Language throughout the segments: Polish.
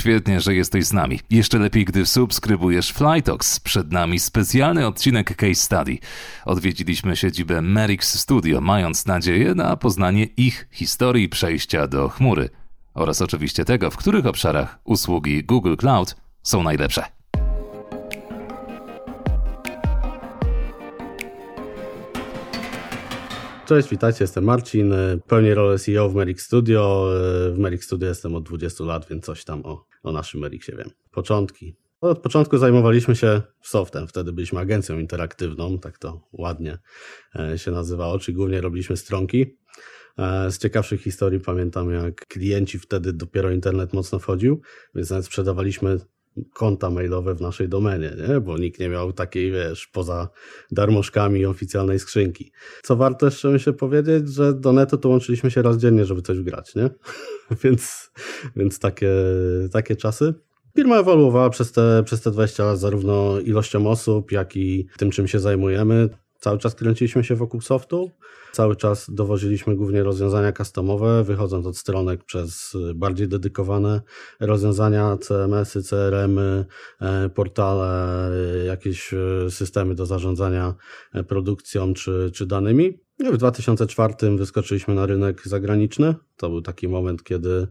Świetnie, że jesteś z nami. Jeszcze lepiej, gdy subskrybujesz Flytox. Przed nami specjalny odcinek Case Study. Odwiedziliśmy siedzibę Merix Studio, mając nadzieję na poznanie ich historii przejścia do chmury oraz oczywiście tego, w których obszarach usługi Google Cloud są najlepsze. Cześć, witajcie, jestem Marcin, pełnię rolę CEO w Merix Studio. W Merix Studio jestem od 20 lat, więc coś tam o, o naszym Merixie wiem. Początki. Od początku zajmowaliśmy się softem, wtedy byliśmy agencją interaktywną, tak to ładnie e, się nazywało, czyli głównie robiliśmy stronki. E, z ciekawszych historii pamiętam, jak klienci wtedy dopiero internet mocno wchodził, więc nawet sprzedawaliśmy konta mailowe w naszej domenie, nie? bo nikt nie miał takiej, wiesz, poza darmożkami oficjalnej skrzynki. Co warto jeszcze myślę powiedzieć, że do netu to łączyliśmy się raz dziennie, żeby coś grać, nie? więc, więc takie, takie czasy. Firma ewoluowała przez te, przez te 20 lat zarówno ilością osób, jak i tym, czym się zajmujemy. Cały czas kręciliśmy się wokół softu. Cały czas dowoziliśmy głównie rozwiązania customowe, wychodząc od stronek przez bardziej dedykowane rozwiązania CMS-y, CRM-y, e, portale, jakieś e, systemy do zarządzania e, produkcją czy, czy danymi. W 2004 wyskoczyliśmy na rynek zagraniczny. To był taki moment, kiedy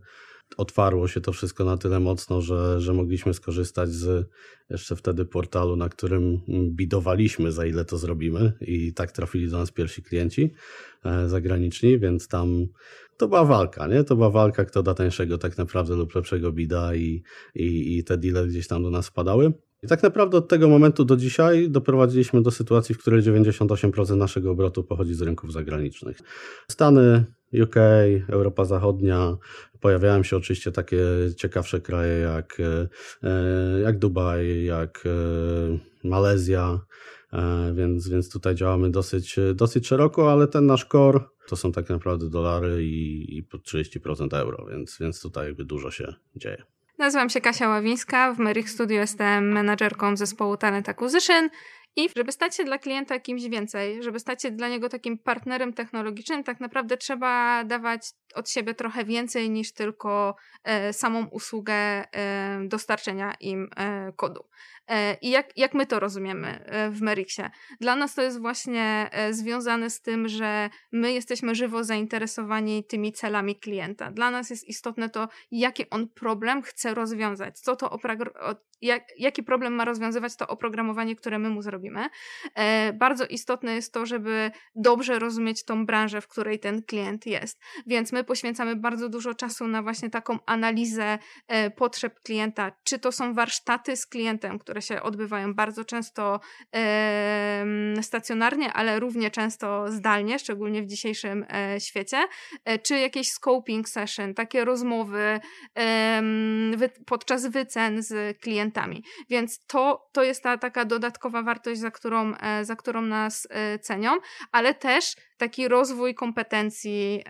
otwarło się to wszystko na tyle mocno, że, że mogliśmy skorzystać z jeszcze wtedy portalu, na którym bidowaliśmy, za ile to zrobimy, i tak trafili do nas pierwsi klienci e, zagraniczni, więc tam to była walka, nie? To była walka, kto da tańszego tak naprawdę lub lepszego bida i, i, i te deale gdzieś tam do nas wpadały. I tak naprawdę od tego momentu do dzisiaj doprowadziliśmy do sytuacji, w której 98% naszego obrotu pochodzi z rynków zagranicznych. Stany, UK, Europa Zachodnia, pojawiają się oczywiście takie ciekawsze kraje jak, e, jak Dubaj, jak e, Malezja, e, więc, więc tutaj działamy dosyć, dosyć szeroko, ale ten nasz core to są tak naprawdę dolary i, i 30% euro, więc, więc tutaj jakby dużo się dzieje. Nazywam się Kasia Ławińska, w Merich Studio jestem menadżerką zespołu Talent Acquisition i żeby stać się dla klienta kimś więcej, żeby stać się dla niego takim partnerem technologicznym, tak naprawdę trzeba dawać od siebie trochę więcej niż tylko e, samą usługę e, dostarczenia im e, kodu. E, I jak, jak my to rozumiemy e, w Merixie? Dla nas to jest właśnie e, związane z tym, że my jesteśmy żywo zainteresowani tymi celami klienta. Dla nas jest istotne to, jaki on problem chce rozwiązać, co to jak, jaki problem ma rozwiązywać to oprogramowanie, które my mu zrobimy. Bardzo istotne jest to, żeby dobrze rozumieć tą branżę, w której ten klient jest. Więc my poświęcamy bardzo dużo czasu na właśnie taką analizę potrzeb klienta, czy to są warsztaty z klientem, które które się odbywają bardzo często stacjonarnie, ale równie często zdalnie, szczególnie w dzisiejszym e, świecie, e, czy jakieś scoping session, takie rozmowy wy, podczas wycen z klientami. Więc to, to jest ta taka dodatkowa wartość, za którą, e, za którą nas cenią, ale też taki rozwój kompetencji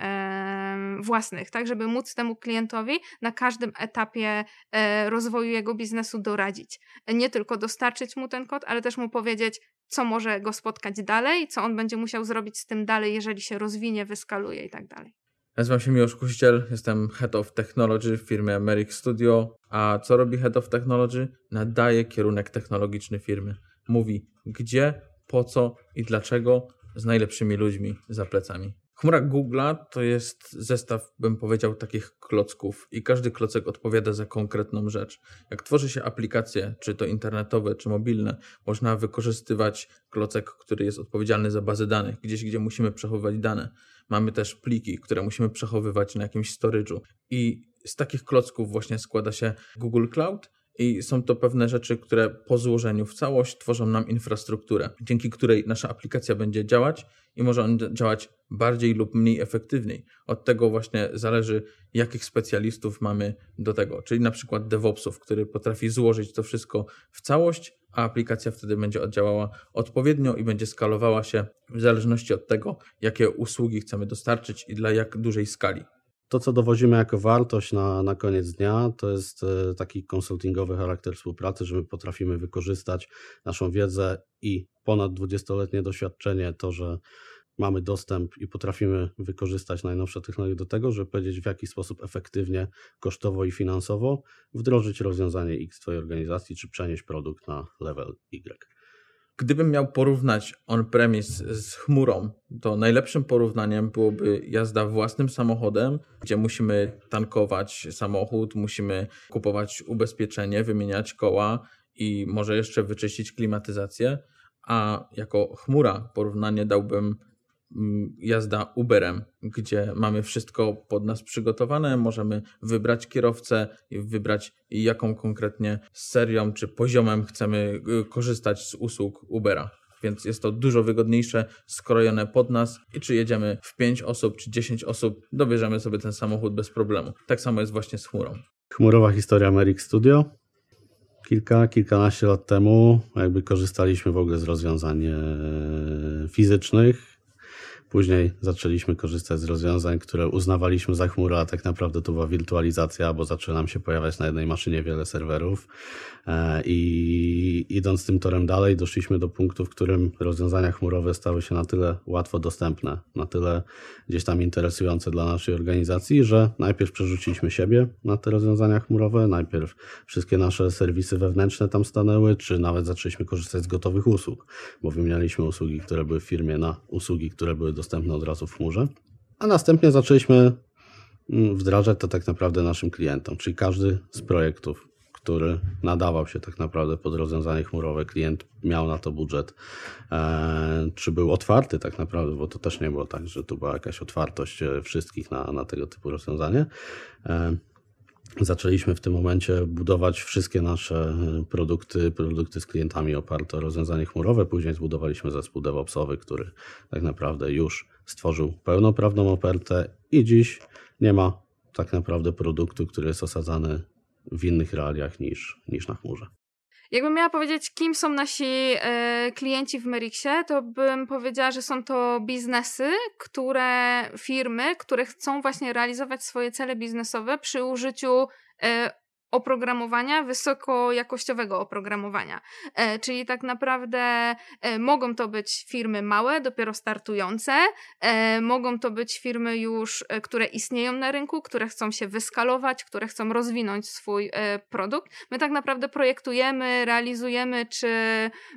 własnych, tak, żeby móc temu klientowi na każdym etapie e, rozwoju jego biznesu doradzić. Nie tylko dostarczyć mu ten kod, ale też mu powiedzieć, co może go spotkać dalej, co on będzie musiał zrobić z tym dalej, jeżeli się rozwinie, wyskaluje i tak dalej. Nazywam się Miłosz Kuściel, jestem Head of Technology w firmie Studio. A co robi Head of Technology? Nadaje kierunek technologiczny firmy. Mówi gdzie, po co i dlaczego z najlepszymi ludźmi za plecami. Chmura Google'a to jest zestaw, bym powiedział, takich klocków i każdy klocek odpowiada za konkretną rzecz. Jak tworzy się aplikacje, czy to internetowe, czy mobilne, można wykorzystywać klocek, który jest odpowiedzialny za bazę danych, gdzieś, gdzie musimy przechowywać dane. Mamy też pliki, które musimy przechowywać na jakimś storage'u. I z takich klocków właśnie składa się Google Cloud, i są to pewne rzeczy, które po złożeniu w całość tworzą nam infrastrukturę, dzięki której nasza aplikacja będzie działać i może on działać bardziej lub mniej efektywniej. Od tego właśnie zależy, jakich specjalistów mamy do tego, czyli na przykład DevOpsów, który potrafi złożyć to wszystko w całość, a aplikacja wtedy będzie oddziałała odpowiednio i będzie skalowała się w zależności od tego, jakie usługi chcemy dostarczyć i dla jak dużej skali to, co dowozimy jako wartość na, na koniec dnia, to jest e, taki konsultingowy charakter współpracy, że my potrafimy wykorzystać naszą wiedzę i ponad 20-letnie doświadczenie, to, że mamy dostęp i potrafimy wykorzystać najnowsze technologie do tego, żeby powiedzieć, w jaki sposób efektywnie, kosztowo i finansowo wdrożyć rozwiązanie X w Twojej organizacji, czy przenieść produkt na level Y. Gdybym miał porównać on-premise z chmurą, to najlepszym porównaniem byłoby jazda własnym samochodem, gdzie musimy tankować samochód, musimy kupować ubezpieczenie, wymieniać koła i może jeszcze wyczyścić klimatyzację. A jako chmura porównanie dałbym jazda Uberem, gdzie mamy wszystko pod nas przygotowane, możemy wybrać kierowcę wybrać jaką konkretnie serią czy poziomem chcemy y, korzystać z usług Ubera. Więc jest to dużo wygodniejsze, skrojone pod nas i czy jedziemy w 5 osób czy 10 osób, dobierzemy sobie ten samochód bez problemu. Tak samo jest właśnie z chmurą. Chmurowa historia Merrick Studio. Kilka, kilkanaście lat temu jakby korzystaliśmy w ogóle z rozwiązań e, fizycznych, Później zaczęliśmy korzystać z rozwiązań, które uznawaliśmy za chmurę, a tak naprawdę to była wirtualizacja, bo zaczęło nam się pojawiać na jednej maszynie wiele serwerów. E, I idąc tym torem dalej, doszliśmy do punktu, w którym rozwiązania chmurowe stały się na tyle łatwo dostępne, na tyle gdzieś tam interesujące dla naszej organizacji, że najpierw przerzuciliśmy siebie na te rozwiązania chmurowe, najpierw wszystkie nasze serwisy wewnętrzne tam stanęły, czy nawet zaczęliśmy korzystać z gotowych usług, bo wymienialiśmy usługi, które były w firmie na usługi, które były dostępne od razu w chmurze. A następnie zaczęliśmy mm, wdrażać to tak naprawdę naszym klientom, czyli każdy z projektów, który nadawał się tak naprawdę pod rozwiązanie chmurowe, klient miał na to budżet, e, czy był otwarty tak naprawdę, bo to też nie było tak, że tu była jakaś otwartość e, wszystkich na, na tego typu rozwiązanie. Zaczęliśmy w tym momencie budować wszystkie nasze produkty, produkty z klientami oparte o rozwiązanie chmurowe. Później zbudowaliśmy zespół DevOpsowy, który tak naprawdę już stworzył pełnoprawną ofertę i dziś nie ma tak naprawdę produktu, który jest osadzany w innych realiach niż, niż na chmurze. Jakbym miała powiedzieć, kim są nasi e, klienci w Merixie, to bym powiedziała, że są to biznesy, które, firmy, które chcą właśnie realizować swoje cele biznesowe przy użyciu e, oprogramowania, wysokojakościowego oprogramowania. E, czyli tak naprawdę e, mogą to być firmy małe, dopiero startujące, e, mogą to być firmy już, e, które istnieją na rynku, które chcą się wyskalować, które chcą rozwinąć swój e, produkt. My tak naprawdę projektujemy, realizujemy czy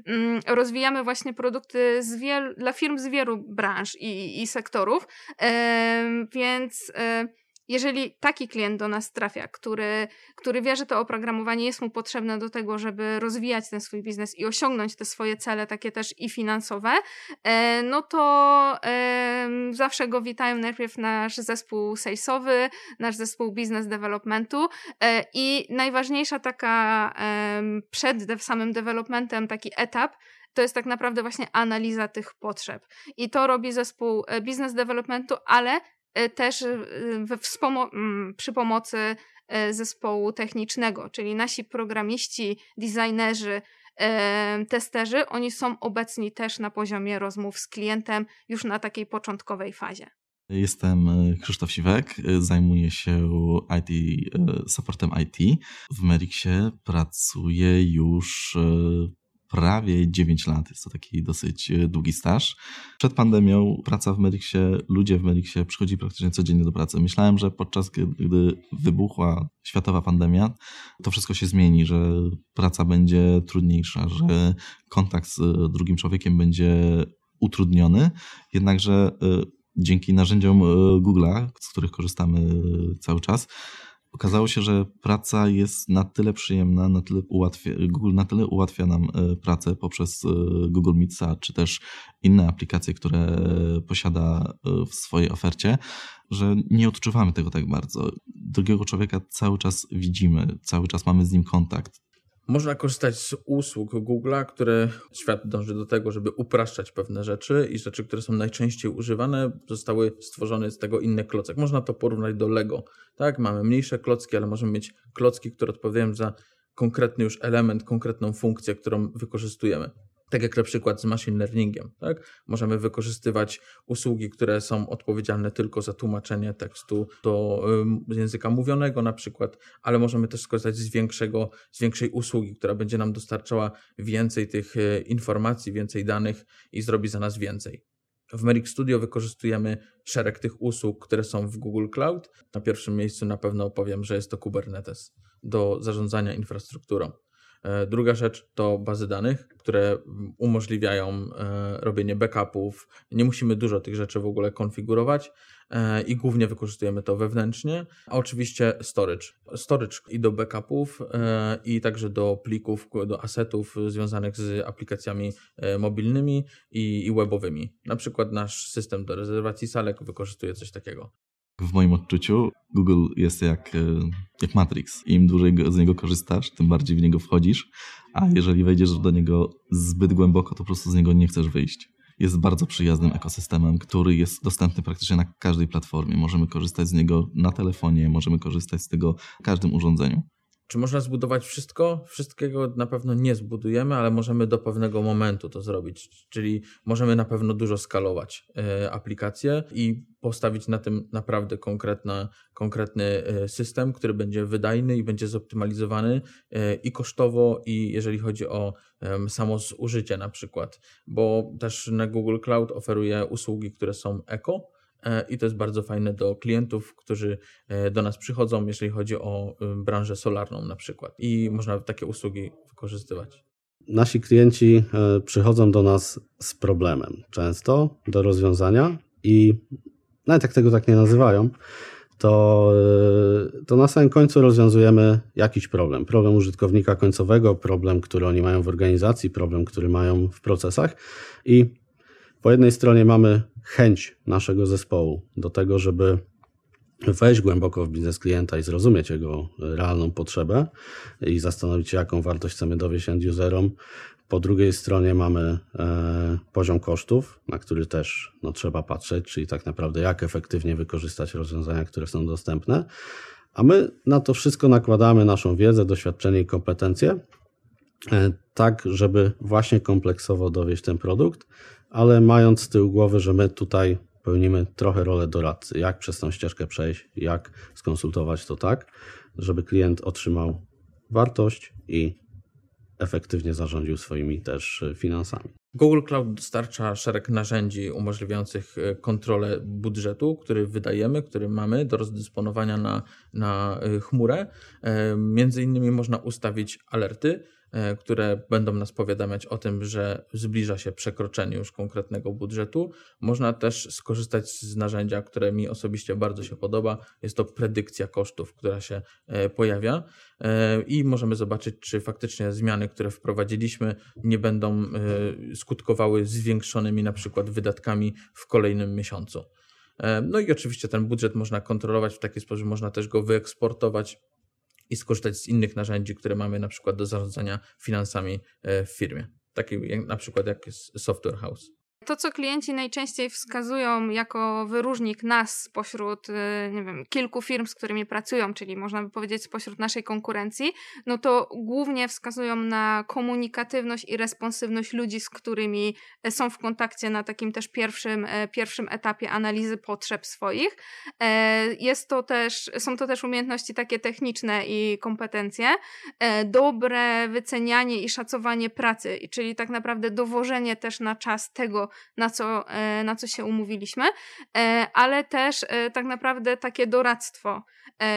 mm, rozwijamy właśnie produkty z wiel- dla firm z wielu branż i, i sektorów, e, więc jeżeli taki klient do nas trafia, który, który wie, że to oprogramowanie jest mu potrzebne do tego, żeby rozwijać ten swój biznes i osiągnąć te swoje cele, takie też i finansowe, e, no to zawsze go witają najpierw nasz zespół salesowy, nasz zespół business developmentu e, i najważniejsza taka przed samym developmentem taki etap, to jest tak naprawdę właśnie analiza tych potrzeb. I to robi zespół e, business developmentu, ale też e, we wspomo- mm, przy pomocy zespołu technicznego, czyli nasi programiści, designerzy, testerzy, oni są obecni też na poziomie rozmów z klientem już na takiej początkowej fazie. Jestem Krzysztof Siwek, zajmuję się IT, supportem IT. W Merixie pracuję już prawie 9 lat. Jest to taki dosyć e, długi staż. Przed pandemią praca w Merixie, ludzie w Merixie przychodzi praktycznie codziennie do pracy. Myślałem, że podczas gdy wybuchła światowa pandemia, to wszystko się zmieni, że praca będzie trudniejsza, że kontakt z drugim człowiekiem będzie utrudniony. Jednakże e, dzięki narzędziom e, Google'a, z których korzystamy cały czas, okazało się, że praca jest na tyle przyjemna, na tyle ułatwia, Google na tyle ułatwia nam e, pracę poprzez e, Google Meetsa, czy też inne aplikacje, które posiada e, w swojej ofercie, że nie odczuwamy tego tak bardzo. Drugiego człowieka cały czas widzimy, cały czas mamy z nim kontakt. Można korzystać z usług Google'a, które świat dąży do tego, żeby upraszczać pewne rzeczy i rzeczy, które są najczęściej używane, zostały stworzone z tego inny klocek. Można to porównać do Lego. Tak, mamy mniejsze klocki, ale możemy mieć klocki, które odpowiadają za konkretny już element, konkretną funkcję, którą wykorzystujemy. Tak jak na przykład z machine learningiem. Tak? Możemy wykorzystywać usługi, które są odpowiedzialne tylko za tłumaczenie tekstu do języka mówionego na przykład, ale możemy też skorzystać z, większego, z większej usługi, która będzie nam dostarczała więcej tych e, informacji, więcej danych i zrobi za nas więcej. W Merrick Studio wykorzystujemy szereg tych usług, które są w Google Cloud. Na pierwszym miejscu na pewno powiem, że jest to Kubernetes do zarządzania infrastrukturą. E, druga rzecz to bazy danych, które umożliwiają e, robienie backupów. Nie musimy dużo tych rzeczy w ogóle konfigurować e, i głównie wykorzystujemy to wewnętrznie. A oczywiście storage. Storage i do backupów, i także do plików, do asetów związanych z aplikacjami mobilnymi i, i webowymi. Na przykład nasz system do rezerwacji salek wykorzystuje coś takiego w moim odczuciu Google jest jak, e, jak Matrix. Im dłużej z niego korzystasz, tym bardziej w niego wchodzisz, a jeżeli wejdziesz do niego zbyt głęboko, to po prostu z niego nie chcesz wyjść. Jest bardzo przyjaznym ekosystemem, który jest dostępny praktycznie na każdej platformie. Możemy korzystać z niego na telefonie, możemy korzystać z tego w każdym urządzeniu. Czy można zbudować wszystko? Wszystkiego na pewno nie zbudujemy, ale możemy do pewnego momentu to zrobić. Czyli możemy na pewno dużo skalować y, aplikacje i postawić na tym naprawdę konkretna, konkretny e, system, który będzie wydajny i będzie zoptymalizowany y, i kosztowo, i jeżeli chodzi o samo zużycie na przykład. Bo też na Google Cloud oferuje usługi, które są eko E, i to jest bardzo fajne do klientów, którzy e, do nas przychodzą, jeżeli chodzi o e, branżę solarną na przykład i można takie usługi wykorzystywać. Nasi klienci przychodzą do nas z problemem, często do rozwiązania i nawet jak tego tak nie nazywają, to, to na samym końcu rozwiązujemy jakiś problem. Problem użytkownika końcowego, problem, który oni mają w organizacji, problem, który mają w procesach i po jednej stronie mamy chęć naszego zespołu do tego, żeby wejść głęboko w biznes klienta i zrozumieć jego realną potrzebę i zastanowić się, jaką wartość chcemy dowieść end-userom. Po drugiej stronie mamy e, poziom kosztów, na który też no, trzeba patrzeć, czyli tak naprawdę jak efektywnie wykorzystać rozwiązania, które są dostępne. A my na to wszystko nakładamy naszą wiedzę, doświadczenie i kompetencje, e, tak żeby właśnie kompleksowo dowieść ten produkt, ale mając z tyłu głowy, że my tutaj pełnimy trochę rolę doradcy, jak przez tą ścieżkę przejść, jak skonsultować to tak, żeby klient otrzymał wartość i efektywnie zarządził swoimi też finansami. Google Cloud dostarcza szereg narzędzi umożliwiających e, kontrolę budżetu, który wydajemy, który mamy do rozdysponowania na, na e, chmurę. E, między innymi można ustawić alerty, które będą nas powiadamiać o tym, że zbliża się przekroczenie już konkretnego budżetu. Można też skorzystać z narzędzia, które mi osobiście bardzo się podoba. Jest to predykcja kosztów, która się e, pojawia e, i możemy zobaczyć, czy faktycznie zmiany, które wprowadziliśmy, nie będą skutkowały zwiększonymi na przykład wydatkami w kolejnym miesiącu. No i oczywiście ten budżet można kontrolować w taki sposób, że można też go wyeksportować i skorzystać z innych narzędzi, które mamy na przykład do zarządzania finansami e, w firmie. Taki na przykład jak jest Software House. To, co klienci najczęściej wskazują jako wyróżnik nas spośród, y, nie wiem, kilku firm, z którymi pracują, czyli można by powiedzieć spośród naszej konkurencji, no to głównie wskazują na komunikatywność i responsywność ludzi, z którymi e, są w kontakcie na takim też pierwszym, e, pierwszym etapie analizy potrzeb swoich. E, jest to też, są to też umiejętności takie techniczne i kompetencje, dobre wycenianie i szacowanie pracy, czyli tak naprawdę dowożenie też na czas tego, na co, e, na co się umówiliśmy, e, ale też e, tak naprawdę takie doradztwo,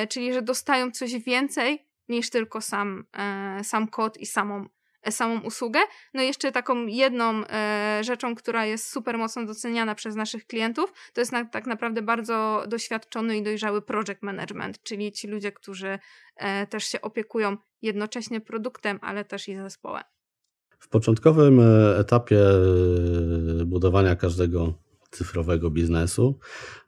czyli że dostają coś więcej niż tylko sam, sam kod i samą, samą usługę. No i jeszcze taką jedną rzeczą, która jest super mocno doceniana przez naszych klientów, to jest na, tak naprawdę bardzo doświadczony i dojrzały project management, czyli ci ludzie, którzy też się opiekują jednocześnie produktem, ale też i zespołem. W początkowym e, etapie e, budowania każdego cyfrowego biznesu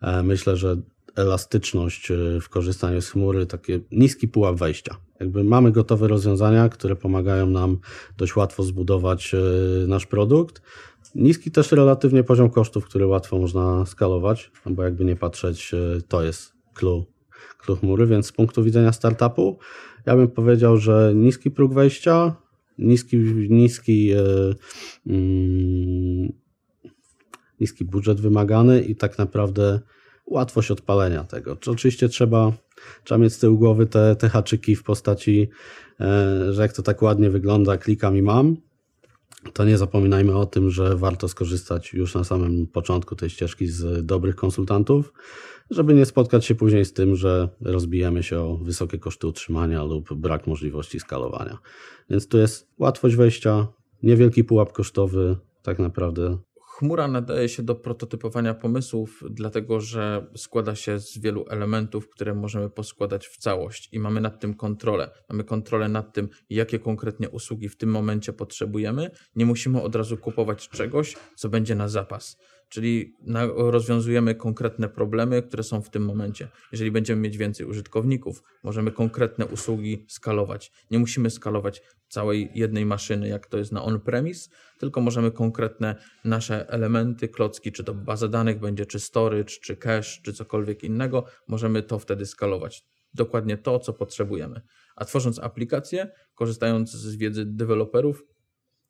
e, myślę, że elastyczność w korzystaniu z chmury, taki niski pułap wejścia. Jakby mamy gotowe rozwiązania, które pomagają nam dość łatwo zbudować nasz produkt. Niski też relatywnie poziom kosztów, który łatwo można skalować, no bo jakby nie patrzeć, to jest clue, clue chmury, więc z punktu widzenia startupu ja bym powiedział, że niski próg wejścia, niski, niski, e, mm, niski budżet wymagany i tak naprawdę łatwość odpalenia tego. Czy oczywiście trzeba, trzeba mieć z tyłu głowy te, te haczyki w postaci, e, że jak to tak ładnie wygląda, klikam i mam, to nie zapominajmy o tym, że warto skorzystać już na samym początku tej ścieżki z dobrych konsultantów, żeby nie spotkać się później z tym, że rozbijemy się o wysokie koszty utrzymania lub brak możliwości skalowania. Więc tu jest łatwość wejścia, niewielki pułap kosztowy, tak naprawdę Chmura nadaje się do prototypowania pomysłów, dlatego że składa się z wielu elementów, które możemy poskładać w całość i mamy nad tym kontrolę. Mamy kontrolę nad tym, jakie konkretnie usługi w tym momencie potrzebujemy. Nie musimy od razu kupować czegoś, co będzie na zapas. Czyli rozwiązujemy konkretne problemy, które są w tym momencie. Jeżeli będziemy mieć więcej użytkowników, możemy konkretne usługi skalować. Nie musimy skalować całej jednej maszyny, jak to jest na on-premise, tylko możemy konkretne nasze elementy, klocki, czy to baza danych będzie, czy storage, czy cache, czy cokolwiek innego, możemy to wtedy skalować. Dokładnie to, co potrzebujemy. A tworząc aplikację, korzystając z wiedzy deweloperów,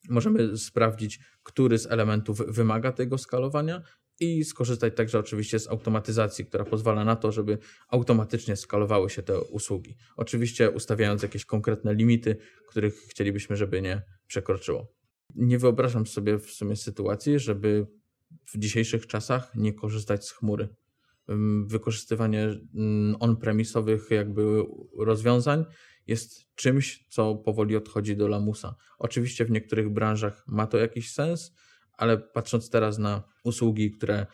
możemy sprawdzić, który z elementów wymaga tego skalowania i skorzystać także oczywiście z automatyzacji, która pozwala na to, żeby automatycznie skalowały się te usługi. Oczywiście ustawiając jakieś konkretne limity, których chcielibyśmy, żeby nie przekroczyło. Nie wyobrażam sobie w sumie sytuacji, żeby w dzisiejszych czasach nie korzystać z chmury. Wykorzystywanie mm, on-premisowych jakby rozwiązań jest czymś, co powoli odchodzi do lamusa. Oczywiście w niektórych branżach ma to jakiś sens, ale patrząc teraz na usługi, które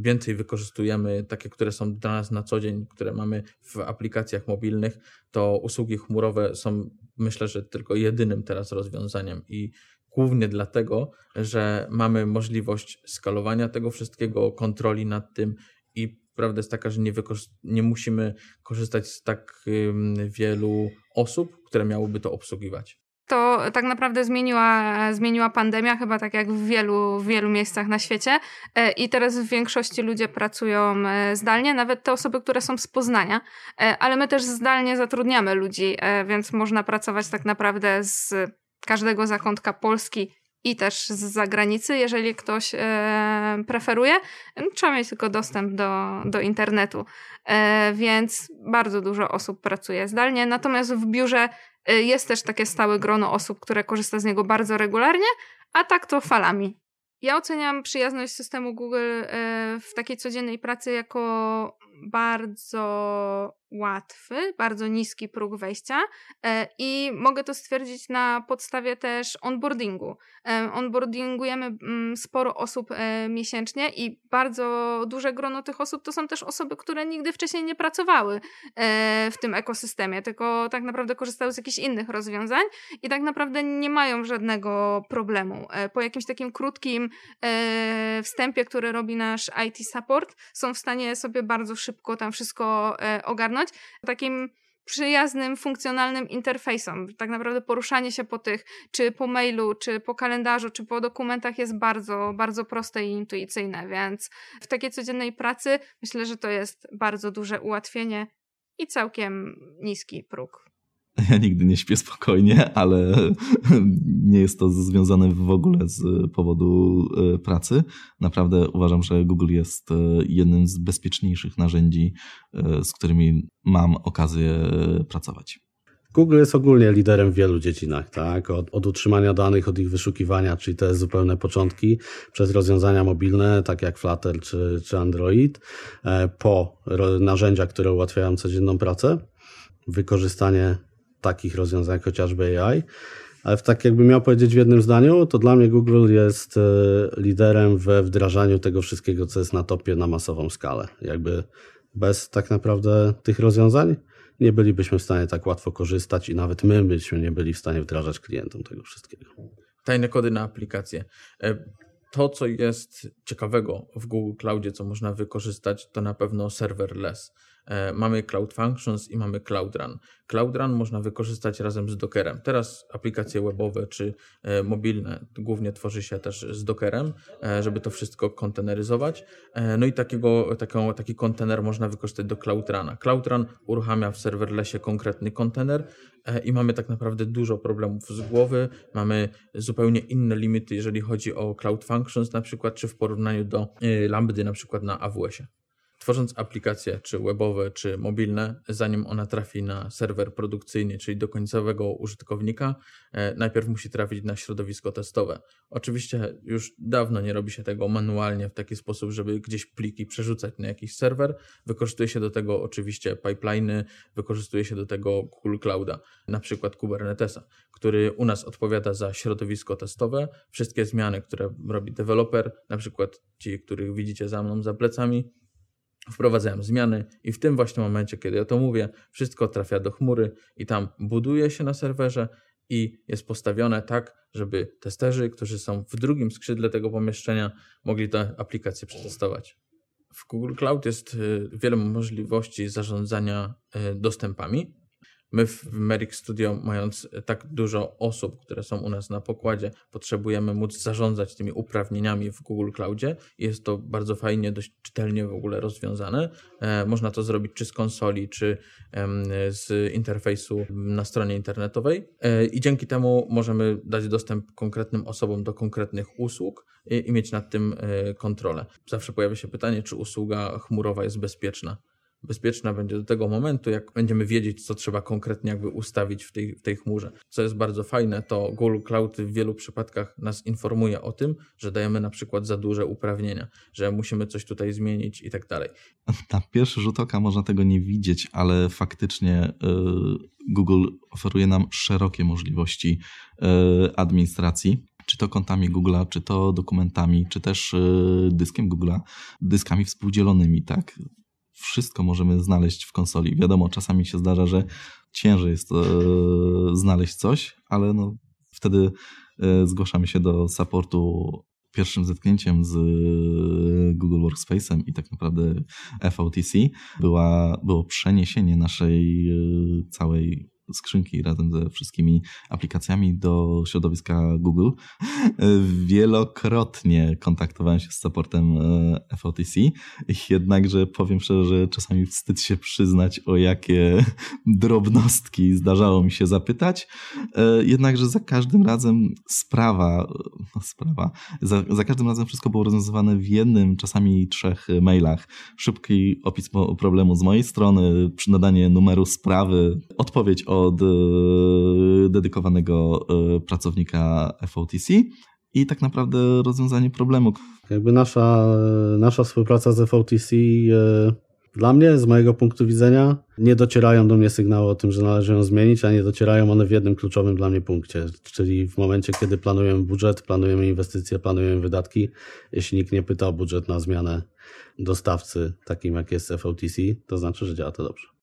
więcej wykorzystujemy, takie, które są dla nas na co dzień, które mamy w aplikacjach mobilnych, to usługi chmurowe są myślę, że tylko jedynym teraz rozwiązaniem i głównie dlatego, że mamy możliwość skalowania tego wszystkiego, kontroli nad tym i prawda jest taka, że nie, nie musimy korzystać z tak wielu osób, które miałyby to obsługiwać to tak naprawdę zmieniła, zmieniła pandemia, chyba tak jak w wielu, wielu miejscach na świecie. E, I teraz w większości ludzie pracują e, zdalnie, nawet te osoby, które są z Poznania, e, ale my też zdalnie zatrudniamy ludzi, więc można pracować tak naprawdę z każdego zakątka Polski i też z zagranicy, jeżeli ktoś e, preferuje. Trzeba mieć tylko dostęp do, do internetu, e, więc bardzo dużo osób pracuje zdalnie. Natomiast w biurze e, jest też takie stałe grono osób, które korzysta z niego bardzo regularnie, a tak to falami. Ja oceniam przyjazność systemu Google w takiej codziennej pracy jako bardzo łatwy, bardzo niski próg wejścia e, i mogę to stwierdzić na podstawie też onboardingu. E, onboardingujemy mm, sporo osób e, miesięcznie i bardzo duże grono tych osób to są też osoby, które nigdy wcześniej nie pracowały w tym ekosystemie, tylko tak naprawdę korzystały z jakichś innych rozwiązań i tak naprawdę nie mają żadnego problemu. Po jakimś takim krótkim wstępie, który robi nasz IT support, są w stanie sobie bardzo szybko tam wszystko ogarnąć takim przyjaznym, funkcjonalnym interfejsom. Tak naprawdę poruszanie się po tych, czy po mailu, czy po kalendarzu, czy po dokumentach jest bardzo, bardzo proste i intuicyjne, więc w takiej codziennej pracy myślę, że to jest bardzo duże ułatwienie i całkiem niski próg. Ja nigdy nie śpię spokojnie, ale nie jest to związane w ogóle z powodu e, pracy. Naprawdę uważam, że Google jest e, jednym z bezpieczniejszych narzędzi, e, z którymi mam okazję pracować. Google jest ogólnie liderem w wielu dziedzinach, tak? Od, od, utrzymania danych, od ich wyszukiwania, czyli te zupełne początki, przez rozwiązania mobilne, tak jak Flutter czy, czy Android, po narzędzia, które ułatwiają codzienną pracę, wykorzystanie takich rozwiązań chociażby AI. Ale tak jakby miał powiedzieć w jednym zdaniu, to dla mnie Google jest e, liderem we wdrażaniu tego wszystkiego, co jest na topie na masową skalę. Jakby bez tak naprawdę tych rozwiązań nie bylibyśmy w stanie tak łatwo korzystać i nawet my byśmy nie byli w stanie wdrażać klientom tego wszystkiego. Tajne kody na aplikację. E, to, co jest ciekawego w Google Cloudzie, co można wykorzystać, to na pewno serverless. E, mamy Cloud Functions i mamy Cloud Run. Cloud Run można wykorzystać razem z Dockerem. Teraz aplikacje webowe czy e, mobilne głównie tworzy się też z Dockerem, e, żeby to wszystko konteneryzować. No i takiego, taką, taki kontener można wykorzystać do Cloud Runa. Cloud Run uruchamia w serverlessie konkretny kontener i mamy tak naprawdę dużo problemów z głowy. Mamy zupełnie inne limity, jeżeli chodzi o Cloud Functions na przykład, czy w porównaniu do Lambdy na przykład na AWS-ie tworząc aplikacje, czy webowe, czy mobilne, zanim ona trafi na serwer produkcyjny, czyli do końcowego użytkownika, e, najpierw musi trafić na środowisko testowe. Oczywiście już dawno nie robi się tego manualnie w taki sposób, żeby gdzieś pliki przerzucać na jakiś serwer. Wykorzystuje się do tego oczywiście pipeliny, wykorzystuje się do tego Google Clouda, na przykład Kubernetesa, który u nas odpowiada za środowisko testowe. Wszystkie zmiany, które robi deweloper, na przykład ci, których widzicie za mną za plecami, wprowadzają zmiany i w tym właśnie momencie, kiedy ja to mówię, wszystko trafia do chmury i tam buduje się na serwerze i jest postawione tak, żeby testerzy, którzy są w drugim skrzydle tego pomieszczenia, mogli tę aplikację przetestować. W Google Cloud jest y, wiele możliwości zarządzania y, dostępami. My w Merrick Studio, mając tak dużo osób, które są u nas na pokładzie, potrzebujemy móc zarządzać tymi uprawnieniami w Google Cloudzie. Jest to bardzo fajnie, dość czytelnie w ogóle rozwiązane. E, można to zrobić czy z konsoli, czy z interfejsu na stronie internetowej. E, I dzięki temu możemy dać dostęp konkretnym osobom do konkretnych usług i, mieć nad tym e, kontrolę. Zawsze pojawia się pytanie, czy usługa chmurowa jest bezpieczna bezpieczna będzie do tego momentu, jak będziemy wiedzieć, co trzeba konkretnie jakby ustawić w tej, w tej chmurze. Co jest bardzo fajne, to Google Cloud w wielu przypadkach nas informuje o tym, że dajemy na przykład za duże uprawnienia, że musimy coś tutaj zmienić i tak dalej. Na pierwszy rzut oka można tego nie widzieć, ale faktycznie y, Google oferuje nam szerokie możliwości y, administracji czy to kontami Google'a, czy to dokumentami, czy też y, dyskiem Google'a, dyskami współdzielonymi, tak? Wszystko możemy znaleźć w konsoli. Wiadomo, czasami się zdarza, że ciężej jest e, znaleźć coś, ale no, wtedy e, zgłaszamy się do supportu pierwszym zetknięciem z Google Workspace'em i tak naprawdę FOTC była, było przeniesienie naszej e, całej skrzynki razem ze wszystkimi aplikacjami do środowiska Google. Wielokrotnie kontaktowałem się z supportem e, FOTC, jednakże powiem szczerze, że czasami wstyd się przyznać, o jakie drobnostki zdarzało mi się zapytać. E, jednakże za każdym razem sprawa, no sprawa, za, za każdym razem wszystko było rozwiązywane w jednym, czasami trzech mailach. Szybki opis problemu z mojej strony, nadanie numeru sprawy, odpowiedź o od e, dedykowanego e, pracownika FOTC i tak naprawdę rozwiązanie problemu. Jakby nasza, nasza współpraca z FOTC e, dla mnie, z mojego punktu widzenia, nie docierają do mnie sygnały o tym, że należy ją zmienić, a nie docierają one w jednym kluczowym dla mnie punkcie, czyli w momencie, kiedy planujemy budżet, planujemy inwestycje, planujemy wydatki. Jeśli nikt nie pyta o budżet na zmianę dostawcy, takim jak jest FOTC, to znaczy, że działa to dobrze.